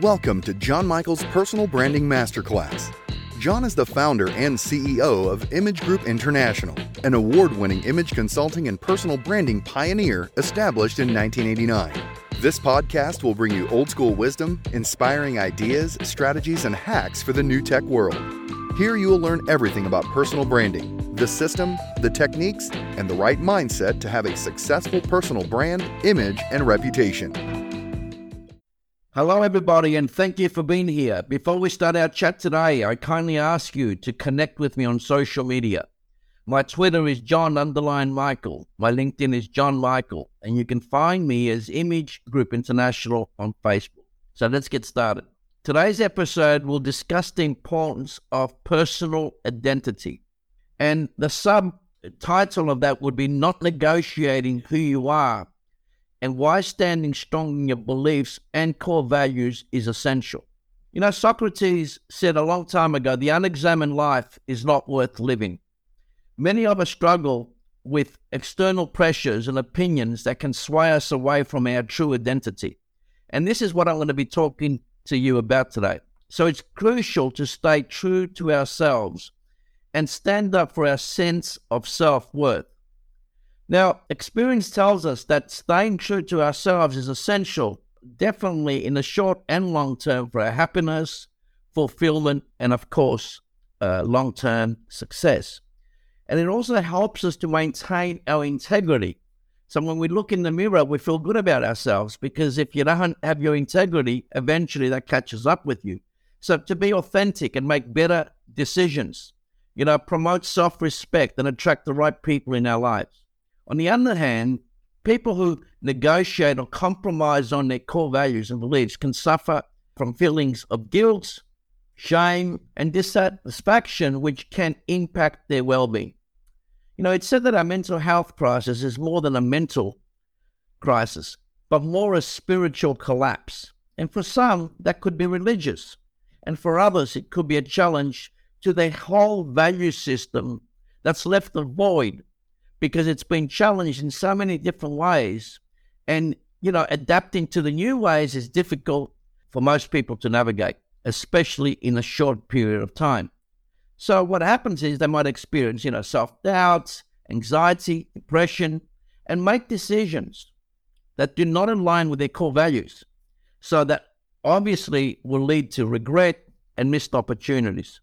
Welcome to Jon Michail's Personal Branding Masterclass. Jon is the founder and CEO of Image Group International, an award winning image consulting and personal branding pioneer established in 1989. This podcast will bring you old school wisdom, inspiring ideas, strategies, and hacks for the new tech world. Here you will learn everything about personal branding, the system, the techniques, and the right mindset to have a successful personal brand, image, and reputation. Hello, everybody, and thank you for being here. Before we start our chat today, I kindly ask you to connect with me on social media. My Twitter is Jon underline Michail. My LinkedIn is Jon Michail, and you can find me as Image Group International on Facebook. So let's get started. Today's episode will discuss the importance of personal identity. And the subtitle of that would be Not Negotiating Who You Are and why standing strong in your beliefs and core values is essential. You know, Socrates said a long time ago the unexamined life is not worth living. Many of us struggle with external pressures and opinions that can sway us away from our true identity. And this is what I'm going to be talking to you about today. So it's crucial to stay true to ourselves and stand up for our sense of self worth. Now, experience tells us that staying true to ourselves is essential, definitely in the short and long term for our happiness, fulfillment, and of course, uh, long term success. And it also helps us to maintain our integrity. So when we look in the mirror, we feel good about ourselves because if you don't have your integrity, eventually that catches up with you. So to be authentic and make better decisions, you know, promote self respect and attract the right people in our lives. On the other hand, people who negotiate or compromise on their core values and beliefs can suffer from feelings of guilt, shame, and dissatisfaction, which can impact their well being. You know, it's said that our mental health crisis is more than a mental crisis, but more a spiritual collapse. And for some, that could be religious. And for others, it could be a challenge to their whole value system that's left a void because it's been challenged in so many different ways. And, you know, adapting to the new ways is difficult for most people to navigate, especially in a short period of time. So what happens is they might experience, you know, self doubts, anxiety, depression, and make decisions that do not align with their core values. So that obviously will lead to regret and missed opportunities.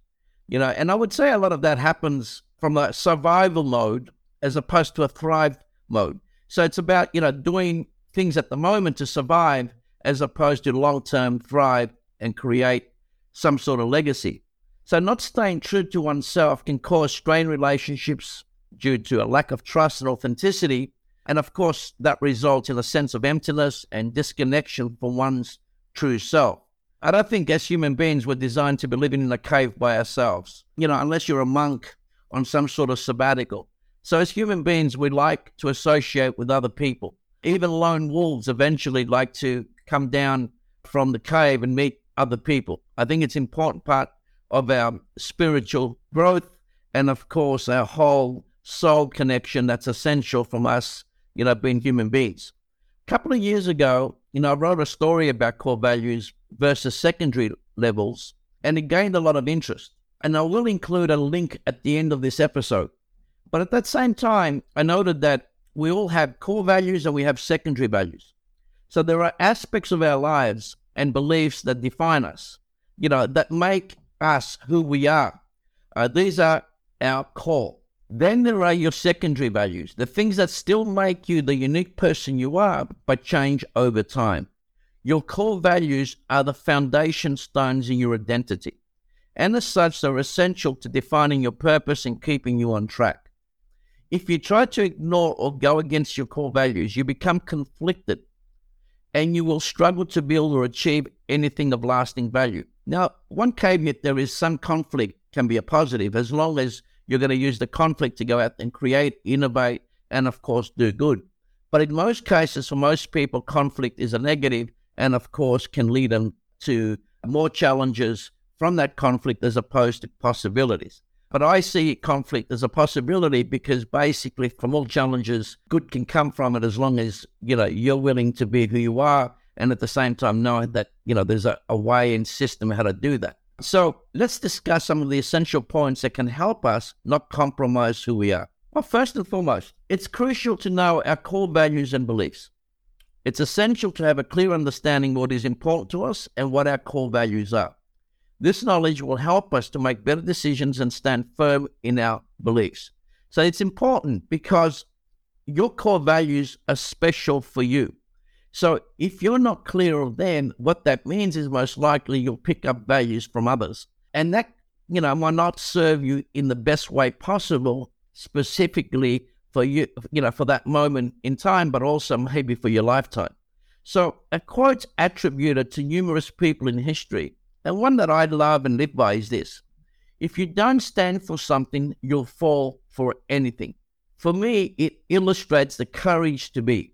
You know, and I would say a lot of that happens from a survival mode as opposed to a thrive mode. So it's about, you know, doing things at the moment to survive as opposed to long term thrive and create some sort of legacy. So not staying true to oneself can cause strained relationships due to a lack of trust and authenticity. And of course, that results in a sense of emptiness and disconnection from one's true self. I don't think as human beings we're designed to be living in a cave by ourselves. You know, unless you're a monk on some sort of sabbatical. So, as human beings, we like to associate with other people. Even lone wolves eventually like to come down from the cave and meet other people. I think it's an important part of our spiritual growth and, of course, our whole soul connection that's essential from us, you know, being human beings. A couple of years ago, you know, I wrote a story about core values versus secondary levels, and it gained a lot of interest. And I will include a link at the end of this episode. But at that same time, I noted that we all have core values and we have secondary values. So there are aspects of our lives and beliefs that define us, you know, that make us who we are. Uh, these are our core. Then there are your secondary values, the things that still make you the unique person you are, but change over time. Your core values are the foundation stones in your identity, and as such, they're essential to defining your purpose and keeping you on track. If you try to ignore or go against your core values, you become conflicted and you will struggle to build or achieve anything of lasting value. Now, one caveat there is some conflict can be a positive as long as you're going to use the conflict to go out and create, innovate, and of course do good. But in most cases, for most people, conflict is a negative and of course can lead them to more challenges from that conflict as opposed to possibilities. But I see conflict as a possibility because basically, from all challenges, good can come from it as long as you know you're willing to be who you are and at the same time knowing that, you know, there's a, a way and system how to do that. So let's discuss some of the essential points that can help us not compromise who we are. Well, first and foremost, it's crucial to know our core values and beliefs. It's essential to have a clear understanding what is important to us and what our core values are. This knowledge will help us to make better decisions and stand firm in our beliefs. So it's important because your core values are special for you. So if you're not clear of them, what that means is most likely you'll pick up values from others. And that, you know, might not serve you in the best way possible, specifically for you, you know, for that moment in time, but also maybe for your lifetime. So a quote attributed to numerous people in history, and one that I love and live by is this. If you don't stand for something, you'll fall for anything. For me, it illustrates the courage to be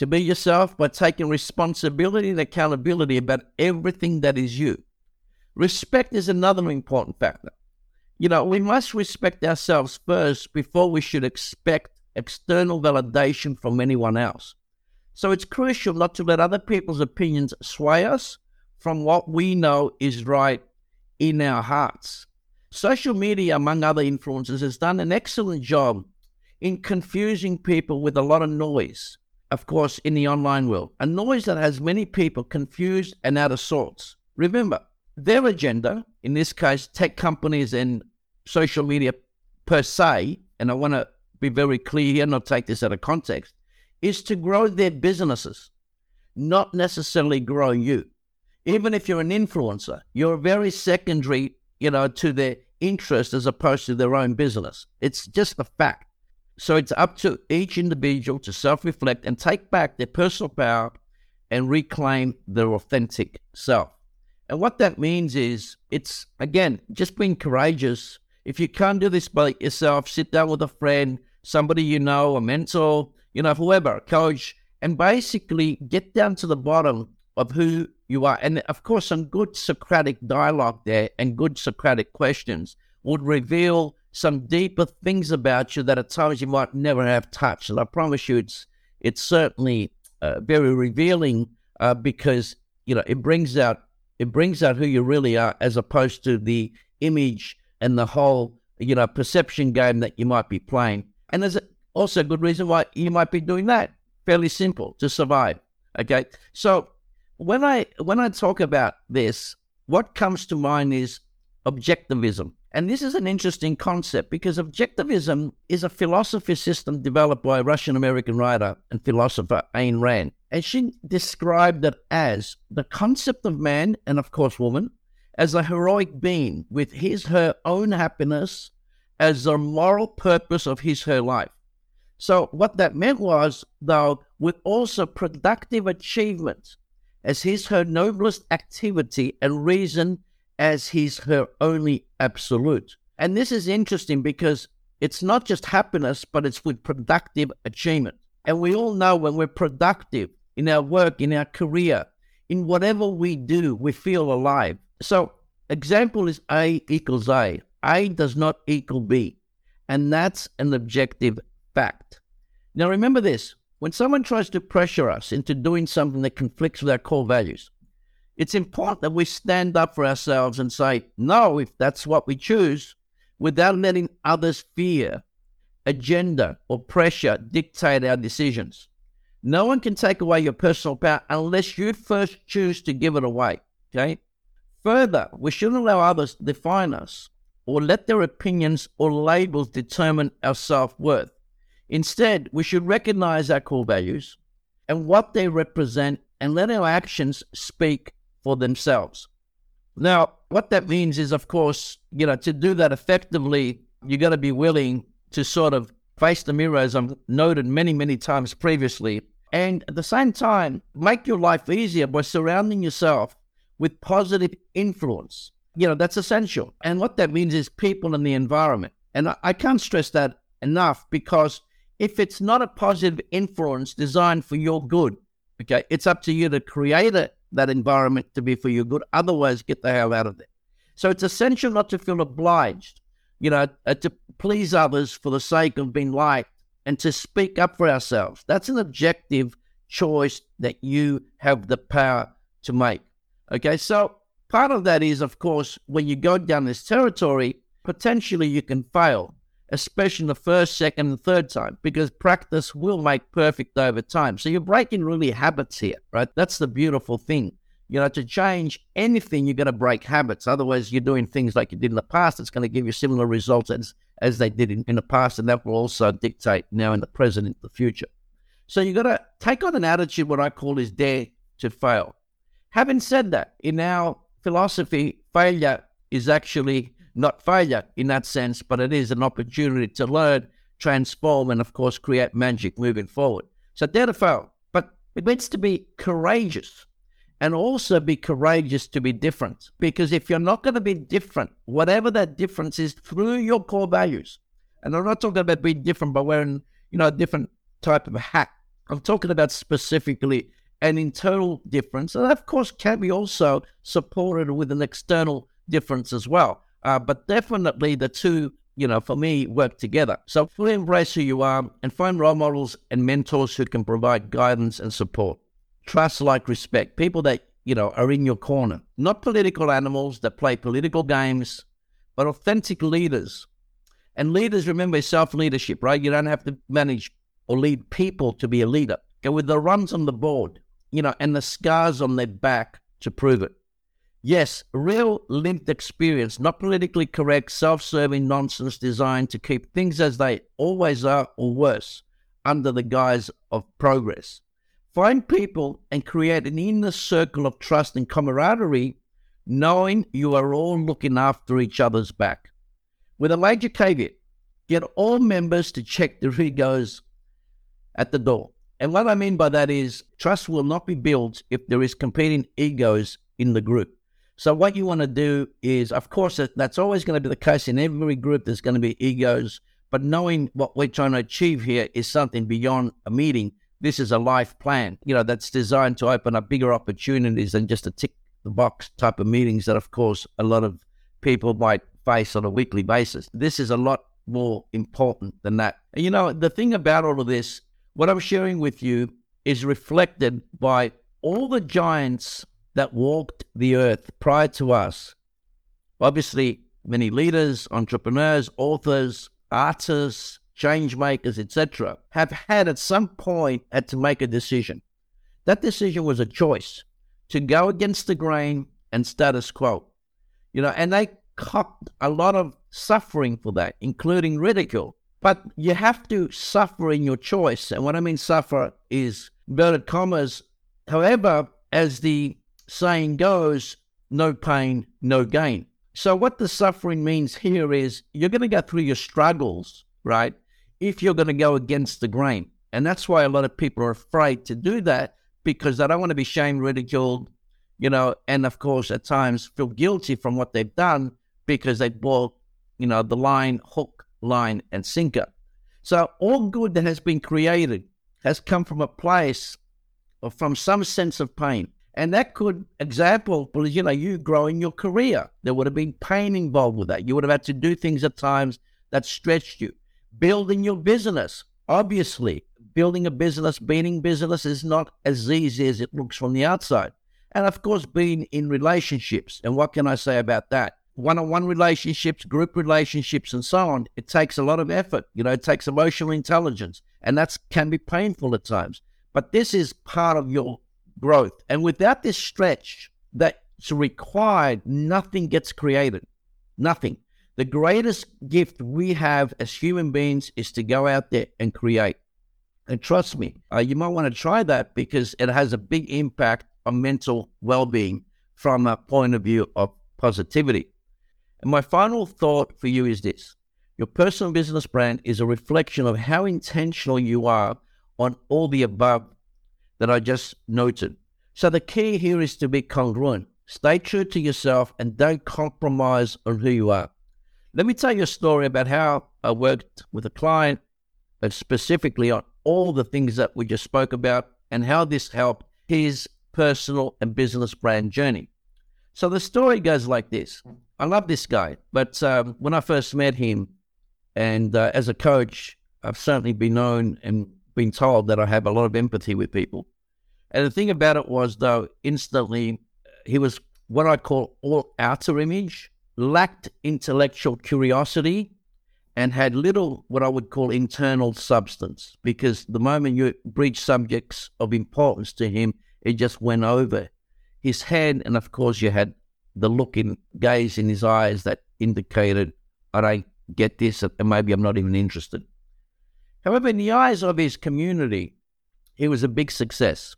to be yourself by taking responsibility and accountability about everything that is you. Respect is another important factor. You know, we must respect ourselves first before we should expect external validation from anyone else. So it's crucial not to let other people's opinions sway us from what we know is right in our hearts. Social media, among other influences, has done an excellent job in confusing people with a lot of noise of course, in the online world, a noise that has many people confused and out of sorts. Remember, their agenda, in this case, tech companies and social media per se, and I want to be very clear here, not take this out of context, is to grow their businesses, not necessarily grow you. Even if you're an influencer, you're very secondary, you know, to their interest as opposed to their own business. It's just a fact. So it's up to each individual to self reflect and take back their personal power and reclaim their authentic self. And what that means is it's, again, just being courageous. If you can't do this by yourself, sit down with a friend, somebody you know, a mentor, you know, whoever, coach, and basically get down to the bottom of who you are. And of course, some good Socratic dialogue there and good Socratic questions would reveal some deeper things about you that at times you might never have touched. And I promise you, it's it's certainly uh, very revealing uh, because you know it brings out it brings out who you really are, as opposed to the image and the whole you know perception game that you might be playing. And there's also a good reason why you might be doing that. Fairly simple to survive. Okay, so when I when I talk about this, what comes to mind is objectivism. And this is an interesting concept because objectivism is a philosophy system developed by Russian American writer and philosopher Ayn Rand. And she described it as the concept of man, and of course woman, as a heroic being with his, her own happiness as the moral purpose of his, her life. So, what that meant was, though, with also productive achievement as he's her noblest activity and reason as he's her only absolute. And this is interesting because it's not just happiness, but it's with productive achievement. And we all know when we're productive in our work, in our career, in whatever we do, we feel alive. So, example is A equals A. A does not equal B. And that's an objective fact. Now, remember this when someone tries to pressure us into doing something that conflicts with our core values, it's important that we stand up for ourselves and say, no, if that's what we choose, without letting others' fear, agenda, or pressure dictate our decisions. No one can take away your personal power unless you first choose to give it away. Okay? Further, we shouldn't allow others to define us or let their opinions or labels determine our self worth. Instead, we should recognize our core values and what they represent and let our actions speak for themselves. Now, what that means is, of course, you know, to do that effectively, you got to be willing to sort of face the mirror, as I've noted many, many times previously, and at the same time, make your life easier by surrounding yourself with positive influence. You know, that's essential. And what that means is people in the environment. And I can't stress that enough because if it's not a positive influence designed for your good, okay, it's up to you to create that environment to be for your good. Otherwise, get the hell out of there. So it's essential not to feel obliged, you know, uh, to please others for the sake of being liked and to speak up for ourselves. That's an objective choice that you have the power to make. Okay, so part of that is, of course, when you go down this territory, potentially you can fail, especially the first, second, and third time, because practice will make perfect over time. So you're breaking really habits here, right? That's the beautiful thing. You know, to change anything, you're going to break habits. Otherwise, you're doing things like you did in the past. It's going to give you similar results as, as they did in, in the past, and that will also dictate now in the present, in the future. So you've got to take on an attitude, what I call is dare to fail. Having said that, in our philosophy, failure is actually not failure in that sense, but it is an opportunity to learn, transform, and of course, create magic moving forward. So dare to fail, but it means to be courageous and also be courageous to be different. Because if you're not going to be different, whatever that difference is through your core values, and I'm not talking about being different by wearing, you know, a different type of hat. I'm talking about specifically an internal difference, and of course can be also supported with an external difference as well. Uh, but definitely the two, you know, for me, work together. So fully embrace who you are and find role models and mentors who can provide guidance and support trust like respect, people that, you know, are in your corner, not political animals that play political games, but authentic leaders. And leaders, remember, self leadership, right? You don't have to manage or lead people to be a leader. Go with the runs on the board, you know, and the scars on their back to prove it. Yes, real lived experience, not politically correct, self serving nonsense designed to keep things as they always are or worse under the guise of progress. Find people and create an inner circle of trust and camaraderie, knowing you are all looking after each other's back. With a major caveat, get all members to check their egos at the door. And what I mean by that is trust will not be built if there is competing egos in the group. So what you want to do is, of course, that's always going to be the case in every group. There's going to be egos, but knowing what we're trying to achieve here is something beyond a meeting this is a life plan, you know, that's designed to open up bigger opportunities than just a tick the box type of meetings that, of course, a lot of people might face on a weekly basis. This is a lot more important than that. And, you know, the thing about all of this, what I'm sharing with you is reflected by all the giants that walked the earth prior to us. Obviously, many leaders, entrepreneurs, authors, artists, change makers, etc., have had at some point had to make a decision. That decision was a choice to go against the grain and status quo. You know, and they copped a lot of suffering for that, including ridicule. But you have to suffer in your choice. And what I mean suffer is inverted commas. However, as the saying goes, no pain, no gain. So what the suffering means here is you're going to go through your struggles, right? if you're going to go against the grain. And that's why a lot of people are afraid to do that because they don't want to be shamed, ridiculed, you know, and of course at times feel guilty from what they've done because they bought, you know, the line, hook, line, and sinker. So all good that has been created has come from a place or from some sense of pain. And that could example, well, you know, you growing your career. There would have been pain involved with that. You would have had to do things at times that stretched you building your business. Obviously, building a business, being in business is not as easy as it looks from the outside. And of course, being in relationships. And what can I say about that? One on one relationships, group relationships, and so on. It takes a lot of effort. You know, it takes emotional intelligence. And that can be painful at times. But this is part of your growth. And without this stretch that's required, nothing gets created. Nothing. The greatest gift we have as human beings is to go out there and create. And trust me, uh, you might want to try that because it has a big impact on mental well being from a point of view of positivity. And my final thought for you is this your personal business brand is a reflection of how intentional you are on all the above that I just noted. So the key here is to be congruent. Stay true to yourself and don't compromise on who you are. Let me tell you a story about how I worked with a client uh, specifically on all the things that we just spoke about and how this helped his personal and business brand journey. So the story goes like this. I love this guy, but um, when I first met him, and uh, as a coach, I've certainly been known and been told that I have a lot of empathy with people. And the thing about it was, though, instantly he was what I call all outer image, lacked intellectual curiosity, and had little what I would call internal substance. Because the moment you breach subjects of importance to him, it just went over his head. And of course, you had the look in gaze in his eyes that indicated, I don't get this, and maybe I'm not even interested. However, in the eyes of his community, he was a big success.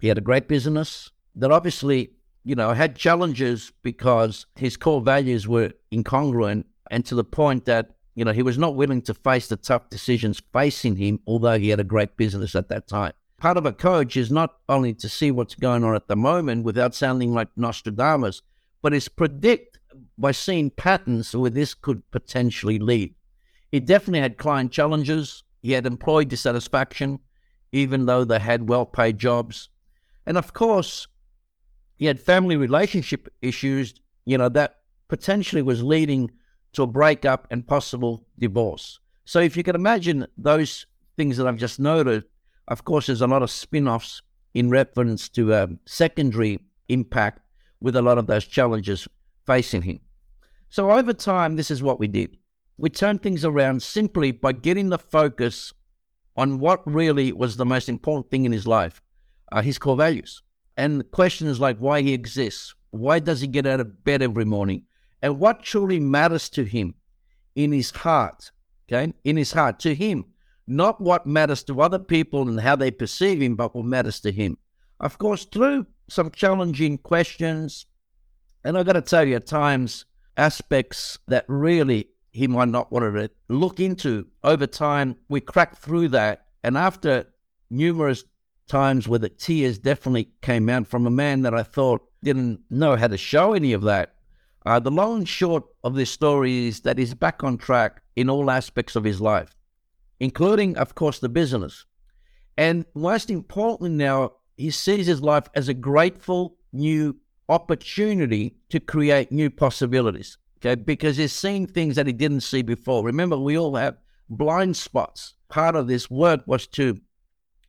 He had a great business that obviously, you know, had challenges because his core values were incongruent and to the point that, you know, he was not willing to face the tough decisions facing him, although he had a great business at that time. Part of a coach is not only to see what's going on at the moment without sounding like Nostradamus, but is predict by seeing patterns where this could potentially lead. He definitely had client challenges. He had employee dissatisfaction, even though they had well paid jobs. And of course, he had family relationship issues, you know, that potentially was leading to a breakup and possible divorce. So if you can imagine those things that I've just noted, of course, there's a lot of spin offs in reference to a secondary impact with a lot of those challenges facing him. So over time, this is what we did. We turned things around simply by getting the focus on what really was the most important thing in his life uh, his core values. And questions like why he exists, why does he get out of bed every morning, and what truly matters to him in his heart, okay, in his heart, to him, not what matters to other people and how they perceive him, but what matters to him. Of course, through some challenging questions, and I've got to tell you, at times, aspects that really he might not want to look into over time, we cracked through that. And after numerous times where the tears definitely came out from a man that I thought didn't know how to show any of that. Uh, the long and short of this story is that he's back on track in all aspects of his life, including, of course, the business. And most importantly, now, he sees his life as a grateful new opportunity to create new possibilities. Okay, because he's seeing things that he didn't see before. Remember, we all have blind spots. Part of this work was to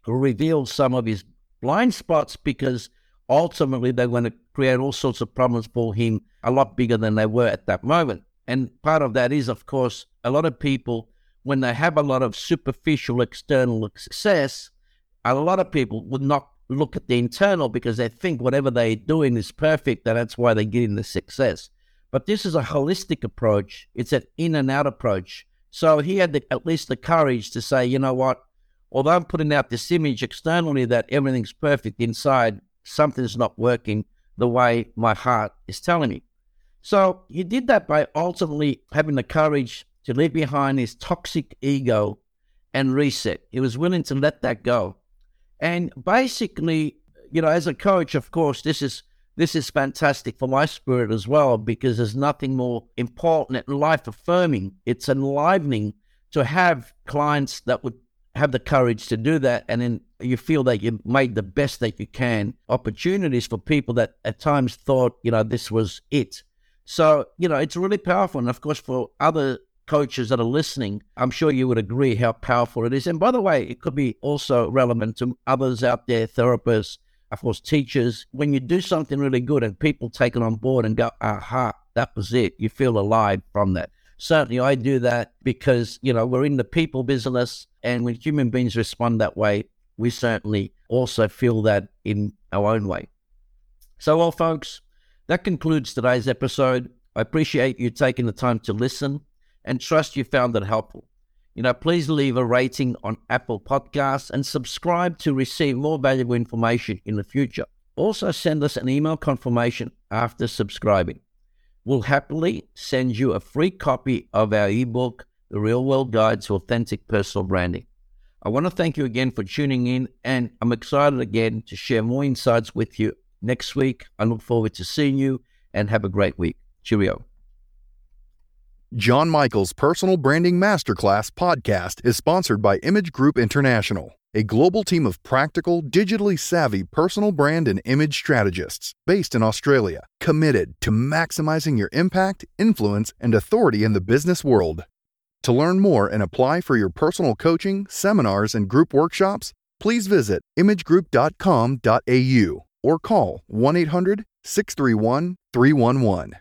reveal some of his blind spots because ultimately they're going to create all sorts of problems for him a lot bigger than they were at that moment. And part of that is, of course, a lot of people, when they have a lot of superficial external success, a lot of people would not look at the internal because they think whatever they're doing is perfect and that's why they're getting the success. But this is a holistic approach, it's an in and out approach. So he had the, at least the courage to say, you know what, although I'm putting out this image externally that everything's perfect inside, something's not working the way my heart is telling me. So he did that by ultimately having the courage to leave behind his toxic ego and reset. He was willing to let that go. And basically, you know, as a coach, of course, this is this is fantastic for my spirit as well because there's nothing more important and life affirming. It's enlivening to have clients that would have the courage to do that, and then you feel that you made the best that you can. Opportunities for people that at times thought, you know, this was it. So, you know, it's really powerful. And of course, for other coaches that are listening, I'm sure you would agree how powerful it is. And by the way, it could be also relevant to others out there, therapists, of course, teachers. When you do something really good and people take it on board and go, aha, that was it, you feel alive from that. Certainly, I do that because, you know, we're in the people business. And when human beings respond that way, we certainly also feel that in our own way. So, well, folks, that concludes today's episode. I appreciate you taking the time to listen and trust you found it helpful. You know, please leave a rating on Apple Podcasts and subscribe to receive more valuable information in the future. Also, send us an email confirmation after subscribing. We'll happily send you a free copy of our ebook, The Real World Guide to Authentic Personal Branding. I want to thank you again for tuning in, and I'm excited again to share more insights with you next week. I look forward to seeing you and have a great week. Cheerio. Jon Michail's Personal Branding Masterclass podcast is sponsored by Image Group International a global team of practical, digitally savvy personal brand and image strategists based in Australia, committed to maximizing your impact, influence, and authority in the business world. To learn more and apply for your personal coaching, seminars, and group workshops, please visit imagegroup.com.au or call 1 800 631 311.